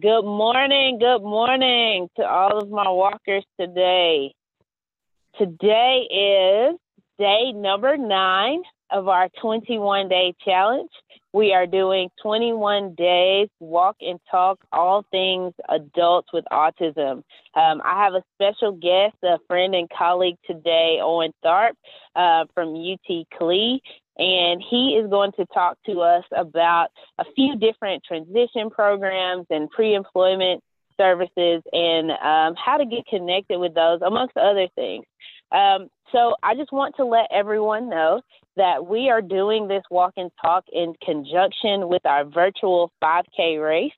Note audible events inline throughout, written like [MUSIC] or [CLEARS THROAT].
Good morning. Good morning to all of my walkers today. Today is day number nine of our 21 day challenge. We are doing 21 days walk and talk all things adults with autism. Um, I have a special guest, a friend and colleague today, Owen Tharp uh, from UT CLEE and he is going to talk to us about a few different transition programs and pre-employment services and um, how to get connected with those, amongst other things. Um, so I just want to let everyone know that we are doing this walk and talk in conjunction with our virtual 5K race.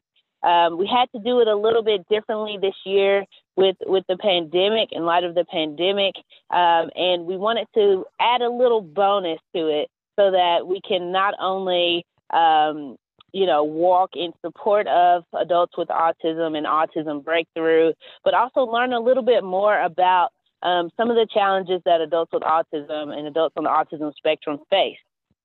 Um, we had to do it a little bit differently this year with with the pandemic in light of the pandemic um, and we wanted to add a little bonus to it so that we can not only um, you know, walk in support of adults with autism and autism breakthrough, but also learn a little bit more about um, some of the challenges that adults with autism and adults on the autism spectrum face.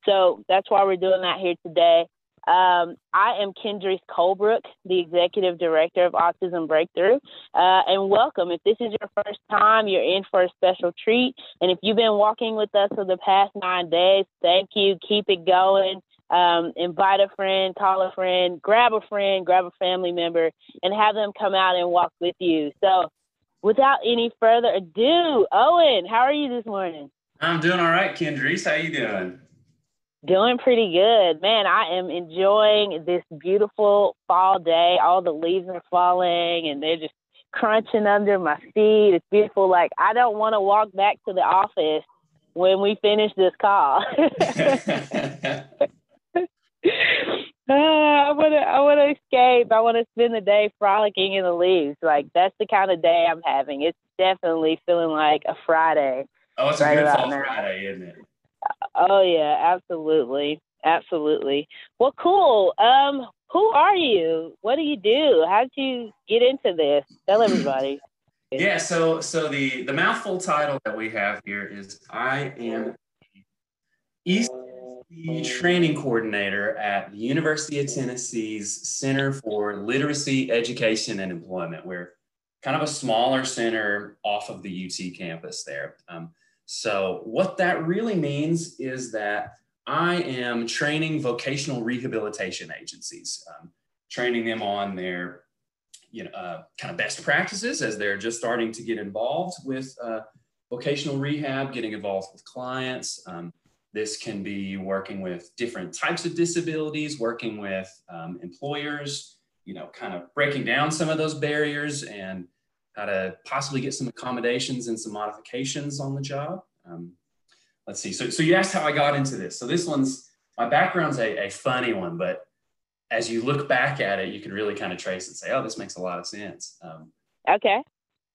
So that's why we're doing that here today. Um, I am Kendrise Colebrooke, the Executive Director of Autism Breakthrough. Uh, and welcome. If this is your first time, you're in for a special treat. And if you've been walking with us for the past nine days, thank you. Keep it going. Um, invite a friend, call a friend, grab a friend, grab a family member, and have them come out and walk with you. So, without any further ado, Owen, how are you this morning? I'm doing all right, Kendrise. How you doing? Doing pretty good. Man, I am enjoying this beautiful fall day. All the leaves are falling and they're just crunching under my feet. It's beautiful. Like, I don't want to walk back to the office when we finish this call. Uh, [LAUGHS] [LAUGHS] I want to. I want to escape. I want to spend the day frolicking in the leaves. Like that's the kind of day I'm having. It's definitely feeling like a Friday. Oh, it's right a good fall now. Friday, isn't it? Oh yeah, absolutely, absolutely. Well, cool. Um, who are you? What do you do? How did you get into this? Tell everybody. [LAUGHS] yeah, so so the the mouthful title that we have here is I am East training coordinator at the University of Tennessee's Center for Literacy, Education, and Employment. We're kind of a smaller center off of the UT campus there. Um, so, what that really means is that I am training vocational rehabilitation agencies, um, training them on their you know, uh, kind of best practices as they're just starting to get involved with uh, vocational rehab, getting involved with clients. Um, this can be working with different types of disabilities, working with um, employers, you know, kind of breaking down some of those barriers and how to possibly get some accommodations and some modifications on the job. Um, let's see. So, so you asked how I got into this. So this one's, my background's a, a funny one, but as you look back at it, you can really kind of trace and say, oh, this makes a lot of sense. Um, okay.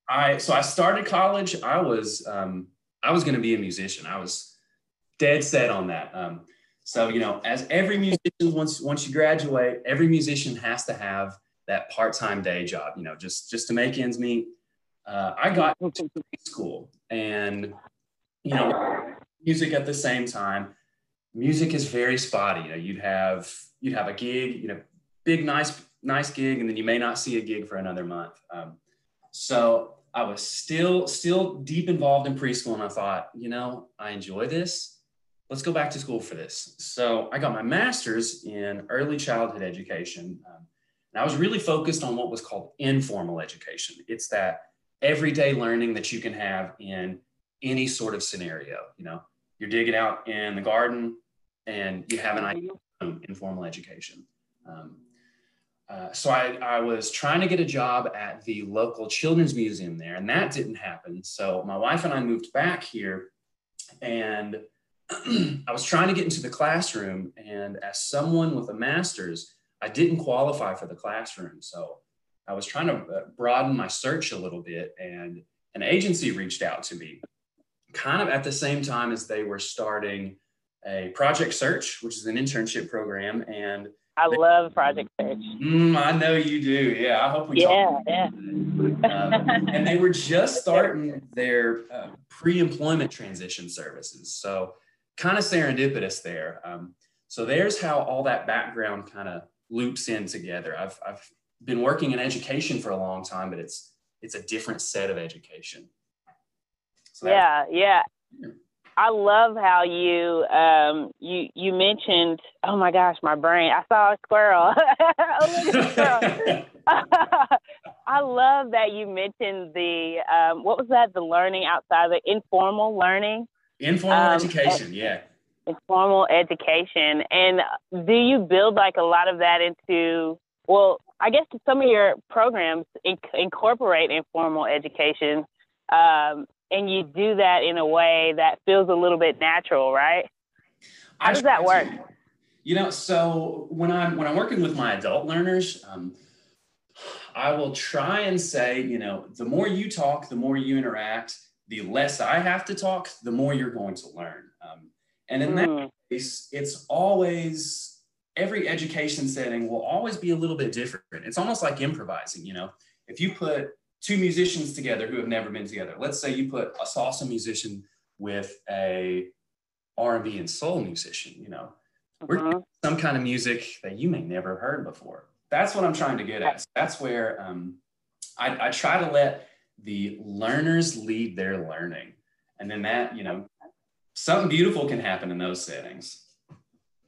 I, so I started college. I was, um, I was going to be a musician. I was dead set on that. Um, so, you know, as every musician, once, once you graduate, every musician has to have that part-time day job, you know, just just to make ends meet. Uh, I got [LAUGHS] to school and you know music at the same time. Music is very spotty. You know, you'd have you'd have a gig, you know, big nice nice gig, and then you may not see a gig for another month. Um, so I was still still deep involved in preschool, and I thought, you know, I enjoy this. Let's go back to school for this. So I got my master's in early childhood education. And I was really focused on what was called informal education. It's that everyday learning that you can have in any sort of scenario. You know, you're digging out in the garden and you have an idea of informal education. Um, uh, so I, I was trying to get a job at the local children's museum there, and that didn't happen. So my wife and I moved back here, and [CLEARS THROAT] I was trying to get into the classroom. And as someone with a master's, I didn't qualify for the classroom. So I was trying to uh, broaden my search a little bit, and an agency reached out to me kind of at the same time as they were starting a project search, which is an internship program. And I they, love project search. Mm, I know you do. Yeah, I hope we yeah, talk. Yeah, um, and they were just starting their uh, pre-employment transition services. So kind of serendipitous there. Um, so there's how all that background kind of loops in together. I've, I've been working in education for a long time, but it's it's a different set of education. So yeah, yeah. I love how you um you you mentioned oh my gosh my brain I saw a squirrel. [LAUGHS] [LAUGHS] I love that you mentioned the um, what was that the learning outside the informal learning informal um, education yeah informal education and do you build like a lot of that into well I guess some of your programs inc- incorporate informal education um, and you do that in a way that feels a little bit natural, right? How does that work? You know, so when I'm when I'm working with my adult learners, um, I will try and say, you know, the more you talk, the more you interact, the less I have to talk, the more you're going to learn. Um, and in mm. that hmm. case, it's always every education setting will always be a little bit different. It's almost like improvising. You know, if you put two musicians together who have never been together. Let's say you put a salsa musician with a R&B and soul musician, you know, we're uh-huh. some kind of music that you may never have heard before. That's what I'm trying to get at. That's where um, I, I try to let the learners lead their learning. And then that, you know, something beautiful can happen in those settings.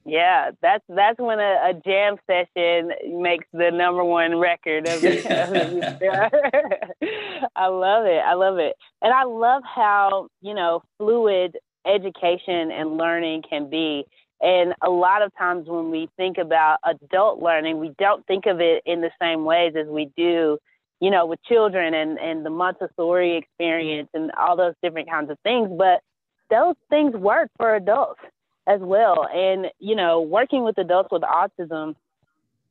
Yeah, that's that's when a, a, jam session makes the number one record of it. [LAUGHS] [LAUGHS] I love it. I love it. And I love how, you know, fluid education and learning can be. And a lot of times when we think about adult learning, we don't think of it in the same ways as we do, you know, with children and, and the Montessori experience and all those different kinds of things. But those things work for adults as well. And, you know, working with adults with autism,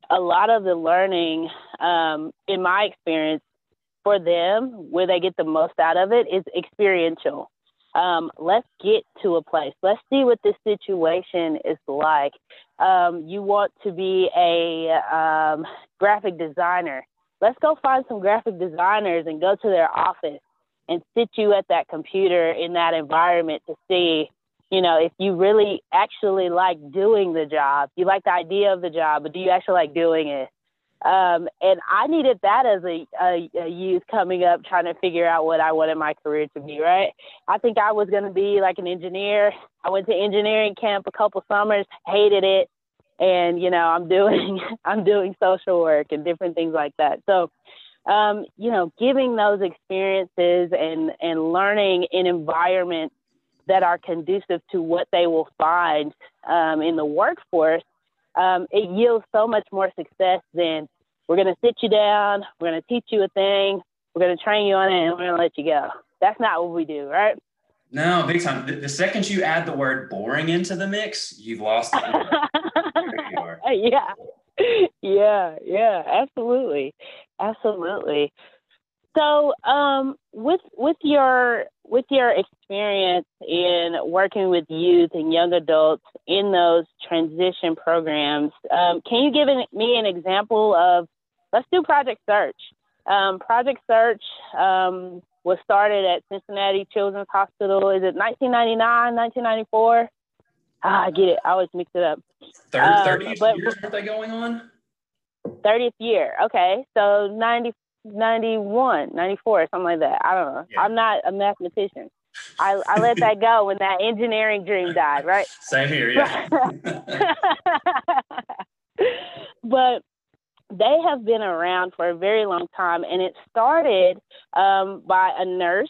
a lot of the learning, um, in my experience, for them, where they get the most out of it is experiential. Um, let's get to a place. Let's see what this situation is like. Um, you want to be a um, graphic designer. Let's go find some graphic designers and go to their office and sit you at that computer in that environment to see you know, if you really actually like doing the job, you like the idea of the job, but do you actually like doing it? Um, and I needed that as a, a, a, youth coming up, trying to figure out what I wanted my career to be. Right? I think I was going to be like an engineer. I went to engineering camp a couple summers, hated it, and you know, I'm doing [LAUGHS] I'm doing social work and different things like that. So, um, you know, giving those experiences and and learning in environments that are conducive to what they will find um, in the workforce, um, it yields so much more success than we're going to sit you down, we're going to teach you a thing, we're going to train you on it, and we're going to let you go. That's not what we do, right? No, big time. The, the second you add the word boring into the mix, you've lost [LAUGHS] yeah. [LAUGHS] Yeah, yeah, absolutely. Absolutely. So, um, with with your with your experience in working with youth and young adults in those transition programs, um, can you give me an example of? Let's do Project Search. Um, Project Search um, was started at Cincinnati Children's Hospital. Is it 1999, 1994? Ah, I get it. I always mix it up. 30, 30 um, years, are they going on? 30th year. Okay. So 90, 91, 94, something like that. I don't know. Yeah. I'm not a mathematician. I, I let that go when that engineering dream died, right? [LAUGHS] Same here, yeah. [LAUGHS] but they have been around for a very long time, and it started um, by a nurse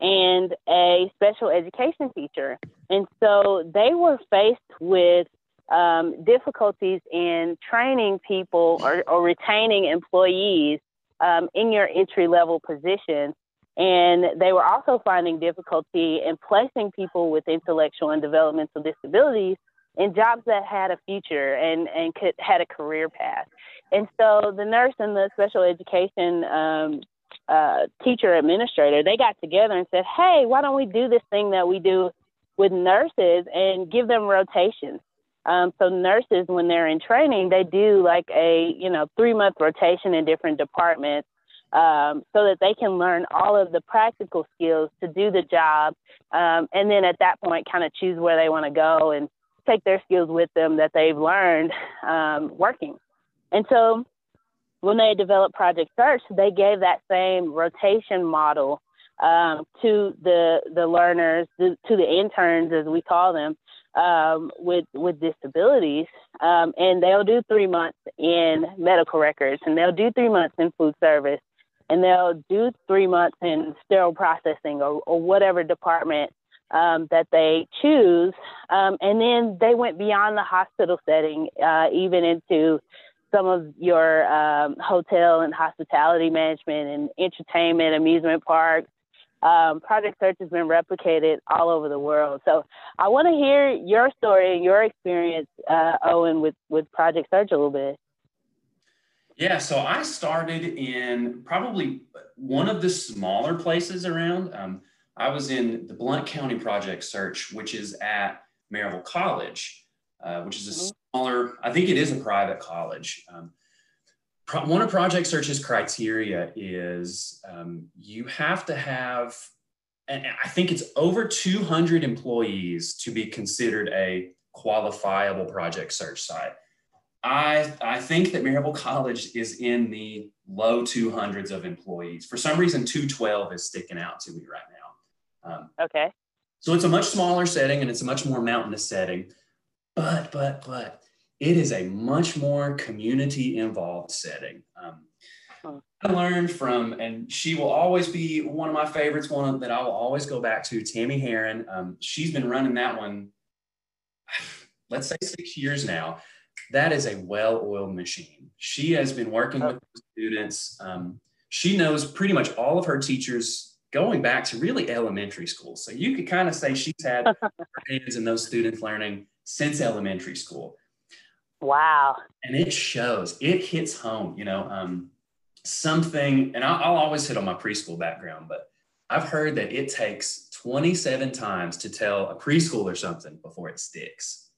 and a special education teacher. And so they were faced with um, difficulties in training people or, or retaining employees um, in your entry level position. And they were also finding difficulty in placing people with intellectual and developmental disabilities in jobs that had a future and, and could, had a career path. And so the nurse and the special education um, uh, teacher administrator, they got together and said, hey, why don't we do this thing that we do with nurses and give them rotations? Um, so nurses, when they're in training, they do like a you know three month rotation in different departments, um, so that they can learn all of the practical skills to do the job, um, and then at that point, kind of choose where they want to go and take their skills with them that they've learned um, working. And so when they developed Project Search, they gave that same rotation model um, to the the learners, to, to the interns as we call them, um, with with disabilities, um, and they'll do three months in medical records, and they'll do three months in food service, and they'll do three months in sterile processing or, or whatever department um, that they choose, um, and then they went beyond the hospital setting, uh, even into some of your um, hotel and hospitality management and entertainment, amusement parks, um, Project Search has been replicated all over the world. So I want to hear your story and your experience, uh, Owen, with, with Project Search a little bit. Yeah, so I started in probably one of the smaller places around. Um, I was in the Blount County Project Search, which is at Maryville College, uh, which is a mm-hmm. smaller, I think it is a private college. Um, one of Project Search's criteria is um, you have to have, and I think it's over 200 employees to be considered a qualifiable Project Search site. I, I think that Maryville College is in the low 200s of employees. For some reason, 212 is sticking out to me right now. Um, okay. So it's a much smaller setting and it's a much more mountainous setting. But, but, but it is a much more community involved setting. Um, I learned from, and she will always be one of my favorites, one that I will always go back to, Tammy Heron. Um, she's been running that one, [SIGHS] let's say six years now. That is a well oiled machine. She has been working with students. Um, she knows pretty much all of her teachers going back to really elementary school. So you could kind of say she's had [LAUGHS] her hands in those students learning since elementary school. Wow. And it shows, it hits home, you know, um, something, and I'll, I'll always hit on my preschool background, but I've heard that it takes 27 times to tell a preschooler something before it sticks.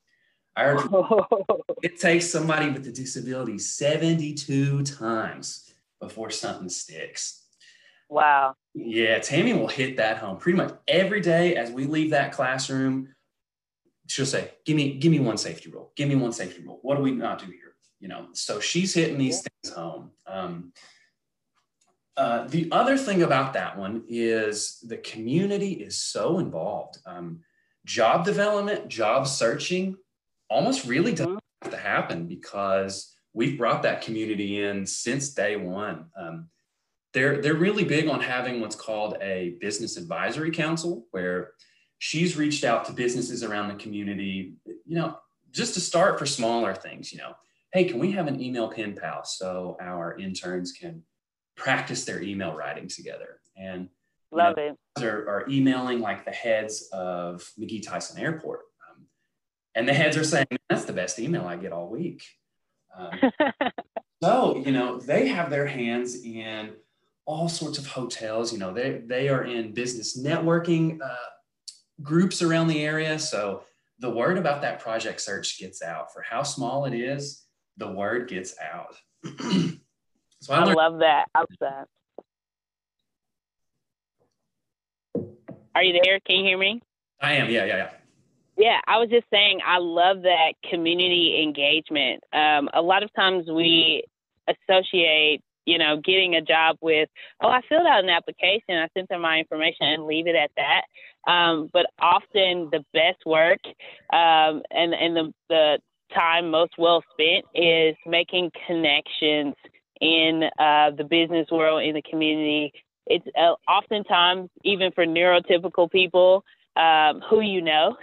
I heard [LAUGHS] it takes somebody with a disability 72 times before something sticks. Wow. Yeah, Tammy will hit that home pretty much every day as we leave that classroom she'll say, "Give me, give me one safety rule. Give me one safety rule. What do we not do here?" You know. So she's hitting these things home. Um, uh, the other thing about that one is the community is so involved. Um, job development, job searching, almost really doesn't mm-hmm. have to happen because we've brought that community in since day one. Um, they're they're really big on having what's called a business advisory council, where she's reached out to businesses around the community, you know, just to start for smaller things, you know, hey, can we have an email pen pal so our interns can practice their email writing together? And love know, it. Are, are emailing like the heads of McGee Tyson Airport. Um, and the heads are saying, that's the best email I get all week. Um, [LAUGHS] so, you know, they have their hands in all sorts of hotels. You know, they, they are in business networking uh, groups around the area. So the word about that project search gets out. For how small it is, the word gets out. [CLEARS THROAT] so I, I love that. I love that. Are you there? Can you hear me? I am. Yeah, yeah, yeah. Yeah, I was just saying, I love that community engagement. Um, a lot of times we associate you know, getting a job with, oh, I filled out an application, I sent them my information and leave it at that. Um, but often the best work um, and, and the, the time most well spent is making connections in uh, the business world, in the community. It's uh, oftentimes, even for neurotypical people um, who you know,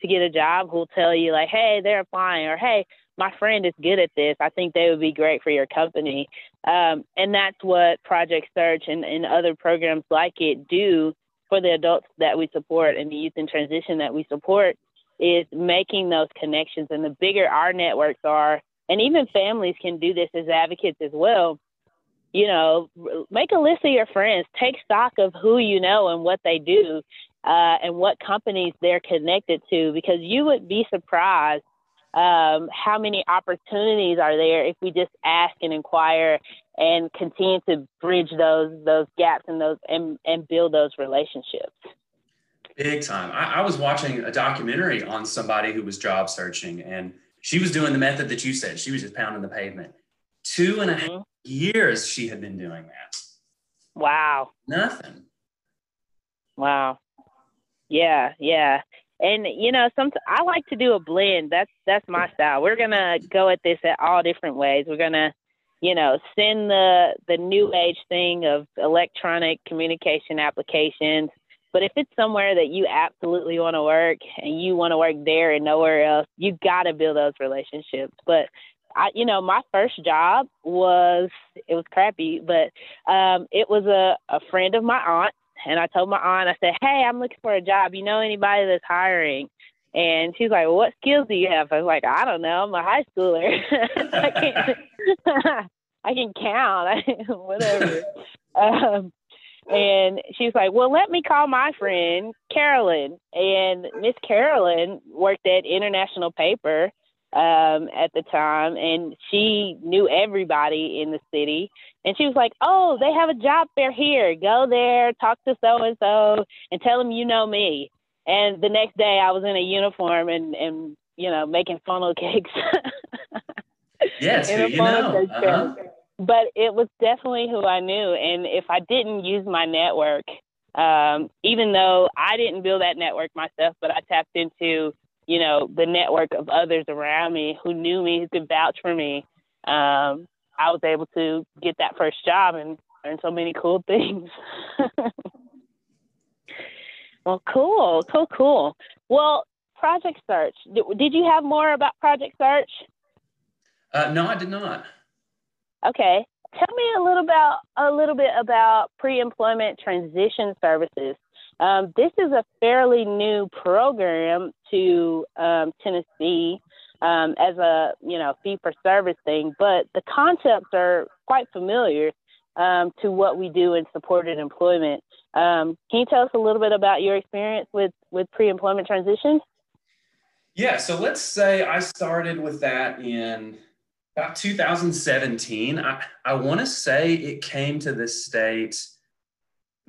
to get a job who'll tell you, like, hey, they're applying, or hey, my friend is good at this. I think they would be great for your company. Um, and that's what Project Search and, and other programs like it do for the adults that we support and the youth in transition that we support is making those connections. And the bigger our networks are, and even families can do this as advocates as well. You know, make a list of your friends, take stock of who you know and what they do, uh, and what companies they're connected to, because you would be surprised um, how many opportunities are there if we just ask and inquire and continue to bridge those those gaps and those and, and build those relationships big time I, I was watching a documentary on somebody who was job searching and she was doing the method that you said she was just pounding the pavement two and a mm-hmm. half years she had been doing that. Wow. Nothing. Wow. Yeah, yeah. And you know, some I like to do a blend. That's that's my style. We're gonna go at this at all different ways. We're gonna, you know, send the the new age thing of electronic communication applications. But if it's somewhere that you absolutely want to work and you want to work there and nowhere else, you got to build those relationships. But I, you know, my first job was it was crappy, but um, it was a a friend of my aunt and I told my aunt, I said, Hey, I'm looking for a job. You know anybody that's hiring? And she's like, well, What skills do you have? I was like, I don't know. I'm a high schooler. [LAUGHS] I can't [LAUGHS] I can count. [LAUGHS] Whatever. um, and she's like, Well, let me call my friend Carolyn. And Miss Carolyn worked at International Paper um, at the time, and she knew everybody in the city. And she was like, "Oh, they have a job fair here. Go there, talk to so and so, and tell them you know me." And the next day, I was in a uniform and and you know making funnel [LAUGHS] cakes. yes, you know. Uh-huh. But it was definitely who I knew, and if I didn't use my network, um, even though I didn't build that network myself, but I tapped into you know, the network of others around me who knew me, who could vouch for me, um, I was able to get that first job and learn so many cool [LAUGHS] things. well, cool, cool, cool. Well, Project Search. Did you have more about Project Search? Uh, no, I did not. Okay, tell me a little about a little bit about pre-employment transition services. Um, this is a fairly new program to um, Tennessee um, as a you know fee for service thing, but the concepts are quite familiar um, to what we do in supported employment. Um, can you tell us a little bit about your experience with with pre employment transitions? Yeah, so let's say I started with that in about 2017. I, I want to say it came to the state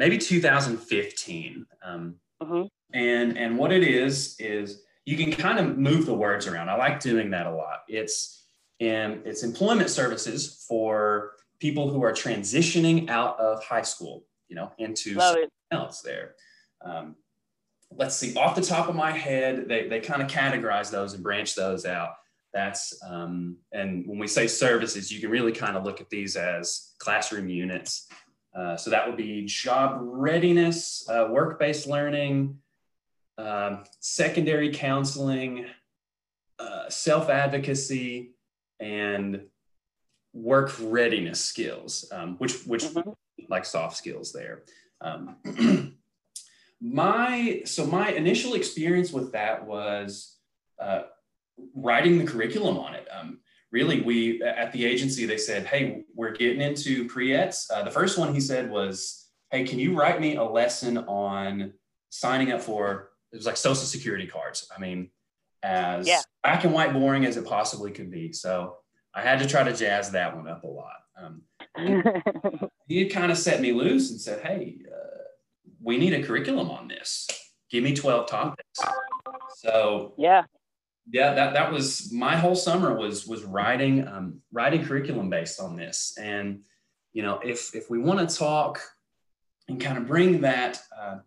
maybe 2015. Um, mm-hmm. And and what it is is you can kind of move the words around. I like doing that a lot. It's in it's employment services for people who are transitioning out of high school, you know, into something else there. Um, let's see, off the top of my head, they, they kind of categorize those and branch those out. That's, um, and when we say services, you can really kind of look at these as classroom units. Uh, so that would be job readiness, uh, work-based learning, um, secondary counseling, uh, self-advocacy, and work readiness skills, um, which which mm-hmm. like soft skills there. Um, [CLEARS THROAT] my so my initial experience with that was uh, writing the curriculum on it. Um, really, we at the agency they said, "Hey, we're getting into pre-ets." Uh, the first one he said was, "Hey, can you write me a lesson on signing up for?" It was like social security cards. I mean, as yeah. black and white boring as it possibly could be. So I had to try to jazz that one up a lot. Um, he [LAUGHS] kind of set me loose and said, "Hey, uh, we need a curriculum on this. Give me twelve topics." So yeah, yeah, that that was my whole summer was was writing um, writing curriculum based on this. And you know, if if we want to talk and kind of bring that uh,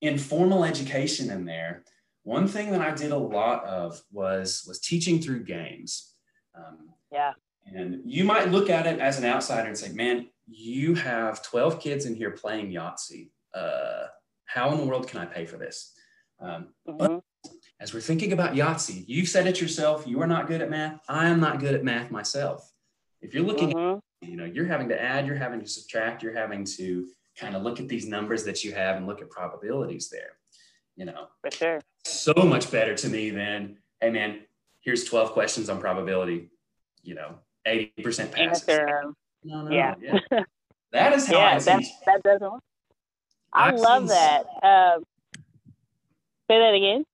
informal education in there, one thing that I did a lot of was was teaching through games. Um, yeah. And you might look at it as an outsider and say, "Man, you have 12 kids in here playing Yahtzee. Uh, how in the world can I pay for this?" Um, mm-hmm. But as we're thinking about Yahtzee, you've said it yourself. You are not good at math. I am not good at math myself. If you're looking, mm-hmm. at, you know, you're having to add, you're having to subtract, you're having to kind of look at these numbers that you have and look at probabilities there. You know, for sure. So much better to me than, hey man, here's 12 questions on probability. You know, 80% passes. No, no, yeah. yeah. That is how yeah, I that, that doesn't. I I've love that. Um, say that again.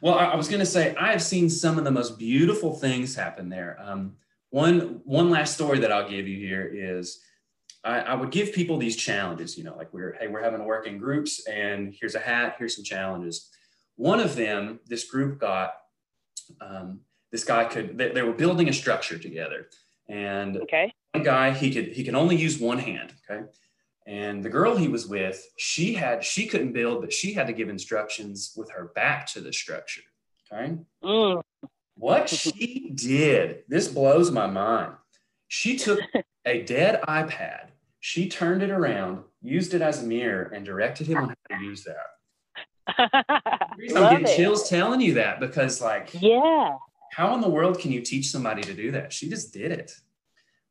Well, I, I was going to say I have seen some of the most beautiful things happen there. Um, one one last story that I'll give you here is I, I, would give people these challenges. You know, like we're hey we're having to work in groups, and here's a hat, here's some challenges. One of them, this group got um, this guy could they, they were building a structure together, And Okay. one guy he could he can only use one hand. Okay. And the girl he was with, she had she couldn't build, but she had to give instructions with her back to the structure. Okay. Mm. What she did, this blows my mind. She took a dead iPad, she turned it around, used it as a mirror, and directed him on how to use that. [LAUGHS] I'm getting it. chills telling you that because, like, Yeah. how in the world can you teach somebody to do that? She just did it.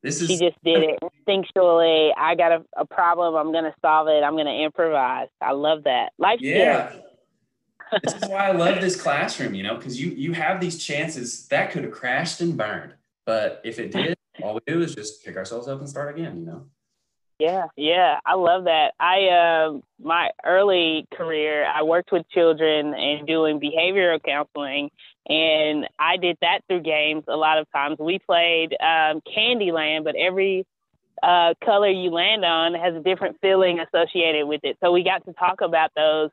This is She just did it instinctually. I got a, a problem. I'm going to solve it. I'm going to improvise. I love that. Life yeah. [LAUGHS] this is why I love this [LAUGHS] classroom, you know, because you you have these chances that could have crashed and burned, but if it did, all we do is just pick ourselves up and start again, you know. Yeah, yeah, I love that. I um my early career, I worked with children and doing behavioral counseling, and I did that through games. A lot of times, we played um, Candyland, but every uh, color you land on has a different feeling associated with it. So we got to talk about those,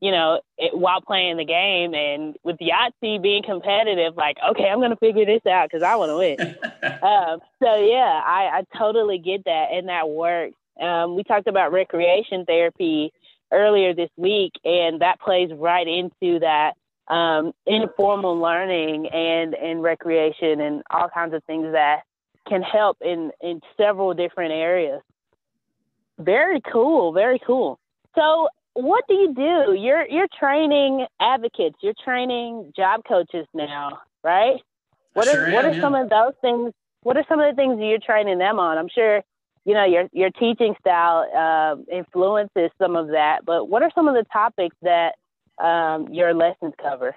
you know, it, while playing the game, and with Yahtzee being competitive, like, okay, I'm gonna figure this out because I want to win. [LAUGHS] Um, so yeah, I, I totally get that, and that works. Um, we talked about recreation therapy earlier this week, and that plays right into that um, informal learning and and recreation and all kinds of things that can help in in several different areas. Very cool, very cool. So, what do you do? You're you're training advocates, you're training job coaches now, right? What Sure are what am, are yeah. some of those things? What are some of the things that you're training them on? I'm sure you know your your teaching style uh, influences some of that, but what are some of the topics that um, your lessons cover?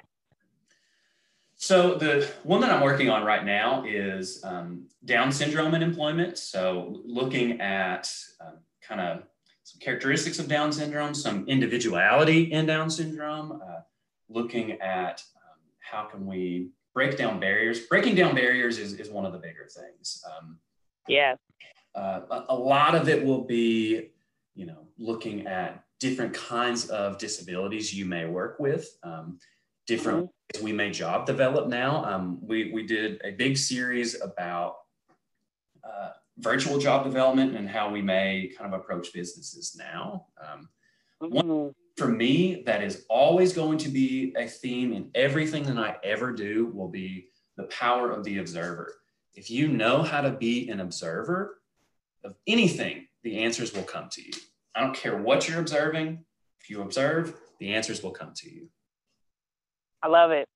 So the one that I'm working on right now is um, Down syndrome and employment. So looking at um, kind of some characteristics of Down syndrome, some individuality in Down syndrome, uh, looking at um, how can we break down barriers. Breaking down barriers is, is one of the bigger things. Um, Yeah, uh, a, a lot of it will be, you know, looking at different kinds of disabilities you may work with, um, different ways we may job develop now. Um, we, we did a big series about virtual job development and how we may kind of approach businesses now. Um, Mhm. for me, that is always going to be a theme in everything that I ever do will be the power of the observer. If you know how to be an observer of anything, the answers will come to you. I don't care what you're observing. If you observe, the answers will come to you. I love it.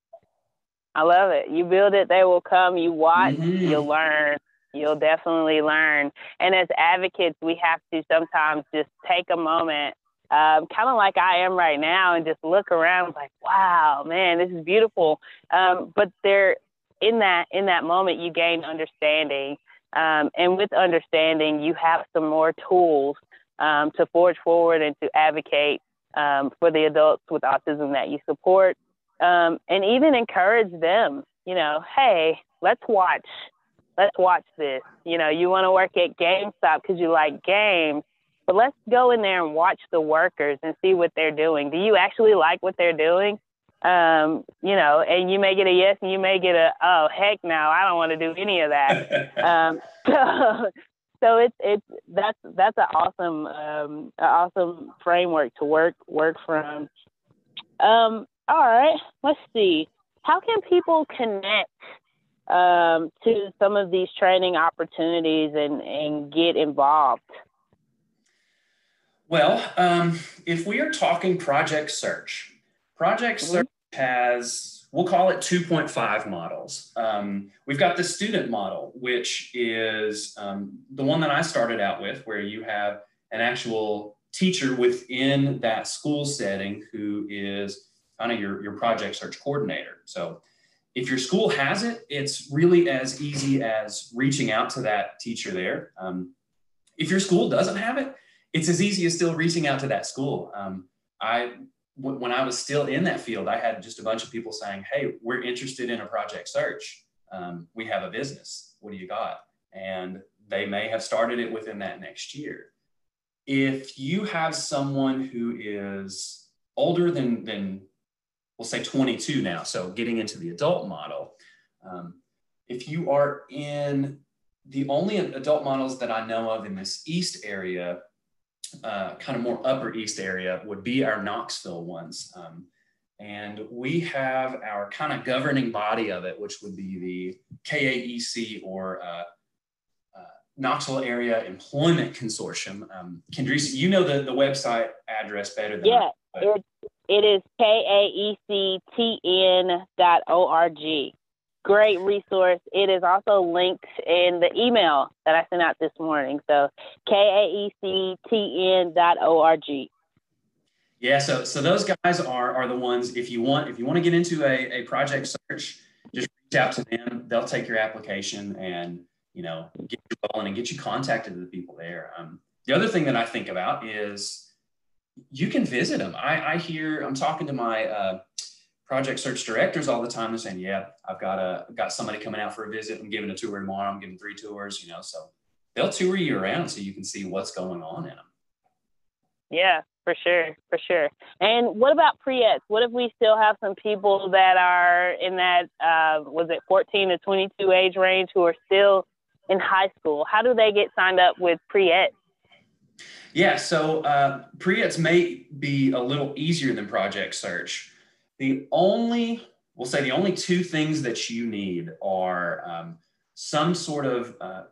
I love it. You build it, they will come. You watch, Mhm. you'll learn. You'll definitely learn. And as advocates, we have to sometimes just take a moment, um, kind of like I am right now, and just look around like, wow, man, this is beautiful. Um, but there, in that in that moment, you gain understanding, um, and with understanding, you have some more tools um, to forge forward and to advocate um, for the adults with autism that you support um, and even encourage them. You know, hey, let's watch, let's watch this. You know, you want to work at GameStop because you like games, but let's go in there and watch the workers and see what they're doing. Do you actually like what they're doing? Um, you know, and you may get a yes, and you may get a oh heck no, I don't want to do any of that. [LAUGHS] um, [LAUGHS] so, so it's it's that's that's an awesome um, an awesome framework to work work from. Um, all right, let's see. How can people connect um, to some of these training opportunities and, and get involved? Well, um, if we are talking Project Search, Project Mhm. Search has, we'll call it 2.5 models. Um, we've got the student model, which is um, the one that I started out with, where you have an actual teacher within that school setting who is kind of your, your Project Search coordinator. So if your school has it, it's really as easy as reaching out to that teacher there. Um, if your school doesn't have it, it's as easy as still reaching out to that school. Um, I, w- when I was still in that field, I had just a bunch of people saying, "Hey, we're interested in a project search. Um, we have a business. What do you got?" And they may have started it within that next year. If you have someone who is older than than we'll say 22 now, so getting into the adult model, um, if you are in the only adult models that I know of in this East area, uh, kind of more Upper East area, would be our Knoxville ones. Um, and we have our kind of governing body of it, which would be the KAEC or uh, uh, Knoxville Area Employment Consortium. Um, Kendrisa, you know the, the website address better than yeah, I, it, it is kaectn.org. Great resource. It is also linked in the email that I sent out this morning. So K A E C T N dot O R G. Yeah, so so those guys are are the ones. If you want if you want to get into a, a project search, just reach out to them. They'll take your application and you know get you rolling and get you contacted to the people there. Um, the other thing that I think about is you can visit them. I, I hear I'm talking to my uh, project search directors all the time. They're saying, "Yeah, I've got a I've got somebody coming out for a visit. I'm giving a tour tomorrow. I'm giving three tours. You know, so they'll tour you around so you can see what's going on in them." Yeah, for sure, for sure. And what about pre-ets? What if we still have some people that are in that uh, was it 14 to 22 age range who are still in high school? How do they get signed up with pre-ets? Yeah, so uh, pre-ets may be a little easier than Project Search. The only, we'll say, the only two things that you need are um, some sort of uh,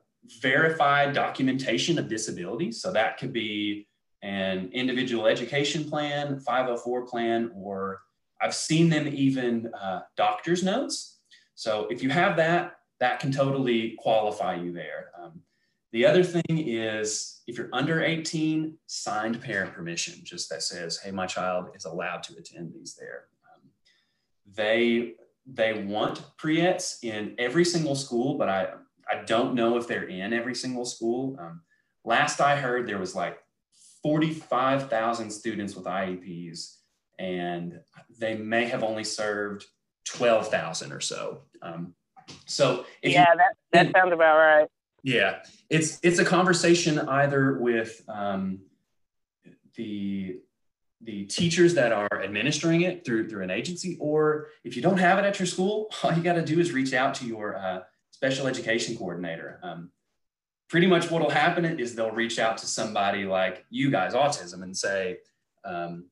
verified documentation of disability. So that could be an individual education plan, 504 plan, or I've seen them even uh, doctor's notes. So if you have that, that can totally qualify you there. Um, the other thing is if you're under 18, signed parent permission, just that says, hey, my child is allowed to attend these there. Um, they, they want pre-ets in every single school, but I, I don't know if they're in every single school. Um, last I heard, there was like 45,000 students with IEPs, and they may have only served 12,000 or so. Um, so yeah, you, that, that sounds about right. Yeah, it's it's a conversation either with um, the the teachers that are administering it through through an agency, or if you don't have it at your school, [LAUGHS] all you got to do is reach out to your uh, special education coordinator. Um, pretty much what'll happen is they'll reach out to somebody like you guys, autism, and say, um,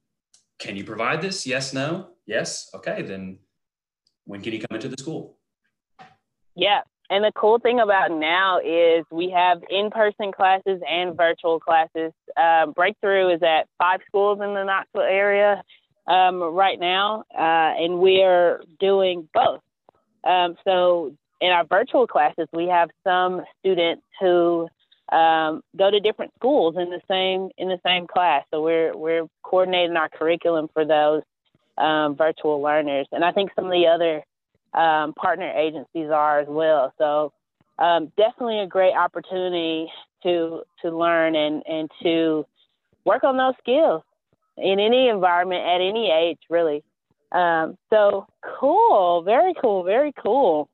"Can you provide this? Yes, no, yes. Okay, then when can you come into the school?" Yeah, and the cool thing about now is we have in-person classes and virtual classes. Uh, Breakthrough is at five schools in the Knoxville area um, right now, uh, and we're doing both. Um, so in our virtual classes, we have some students who um, go to different schools in the same in the same class. So we're we're coordinating our curriculum for those um, virtual learners, and I think some of the other um, partner agencies are as well. So um, definitely a great opportunity to to learn and and to work on those skills in any environment at any age, really. Um, so cool, very cool, very cool.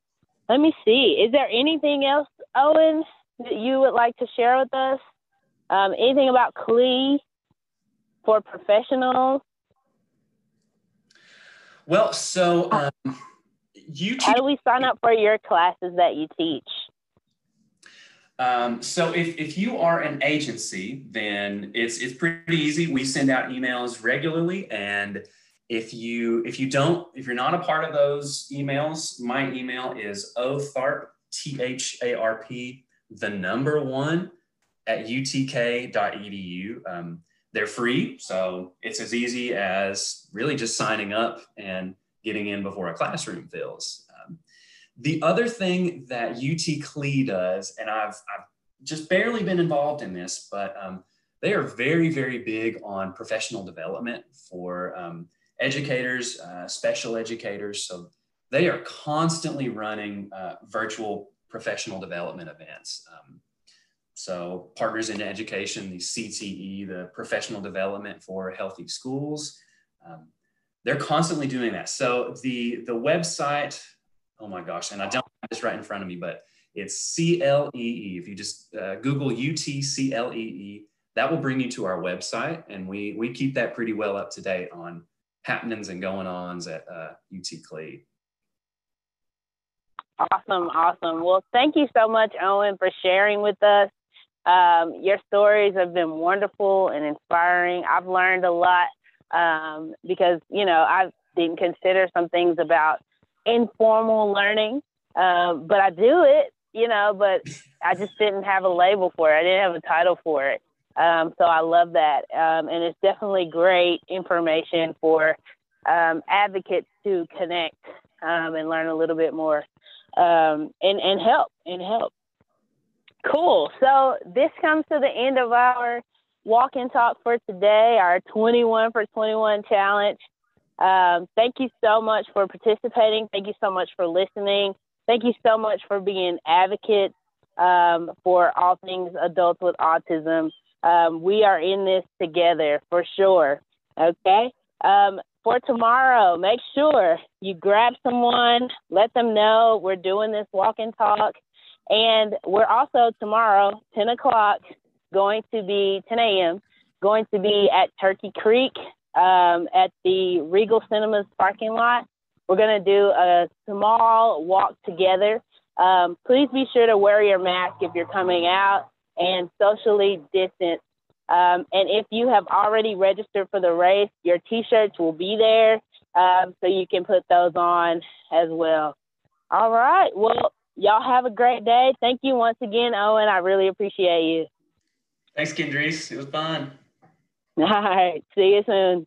Let me see. Is there anything else, Owen, that you would like to share with us? Um, anything about CLE for professionals? Well, so um, you teach- how do we sign up for your classes that you teach? Um, so if, if you are an agency, then it's it's pretty easy. We send out emails regularly, and if you if you don't if you're not a part of those emails my email is otharp t-h-a-r-p the number one at utk.edu um, they're free so it's as easy as really just signing up and getting in before a classroom fills um, the other thing that ut cle does and i've, I've just barely been involved in this but um, they are very very big on professional development for um, educators, uh, special educators. So they are constantly running uh, virtual professional development events. Um, so partners in education, the CTE, the professional development for healthy schools, um, they're constantly doing that. So the the website, oh my gosh, and I don't have this right in front of me, but it's CLEE. If you just uh, Google UTCLEE, that will bring you to our website, and we we keep that pretty well up to date on happenings and going ons at uh, UT CLEE. Awesome, awesome. Well, thank you so much, Owen, for sharing with us. Um, your stories have been wonderful and inspiring. I've learned a lot um, because, you know, I didn't consider some things about informal learning, um, but I do it, you know, but I just didn't have a label for it. I didn't have a title for it. Um, so I love that. Um, and it's definitely great information for um, advocates to connect um, and learn a little bit more um, and, and help and help. Cool. So this comes to the end of our walk and talk for today, our 21 for 21 challenge. Um, thank you so much for participating. Thank you so much for listening. Thank you so much for being advocates um, for all things adults with autism. Um, we are in this together for sure. Okay. Um, for tomorrow, make sure you grab someone, let them know we're doing this walk and talk. And we're also tomorrow, 10 o'clock, going to be 10 a.m., going to be at Turkey Creek um, at the Regal Cinemas parking lot. We're going to do a small walk together. Um, please be sure to wear your mask if you're coming out and socially distance. Um, and if you have already registered for the race, your t shirts will be there um, so you can put those on as well. All right. Well, y'all have a great day. Thank you once again, Owen. I really appreciate you. Thanks, Kendrise. It was fun. All right. See you soon.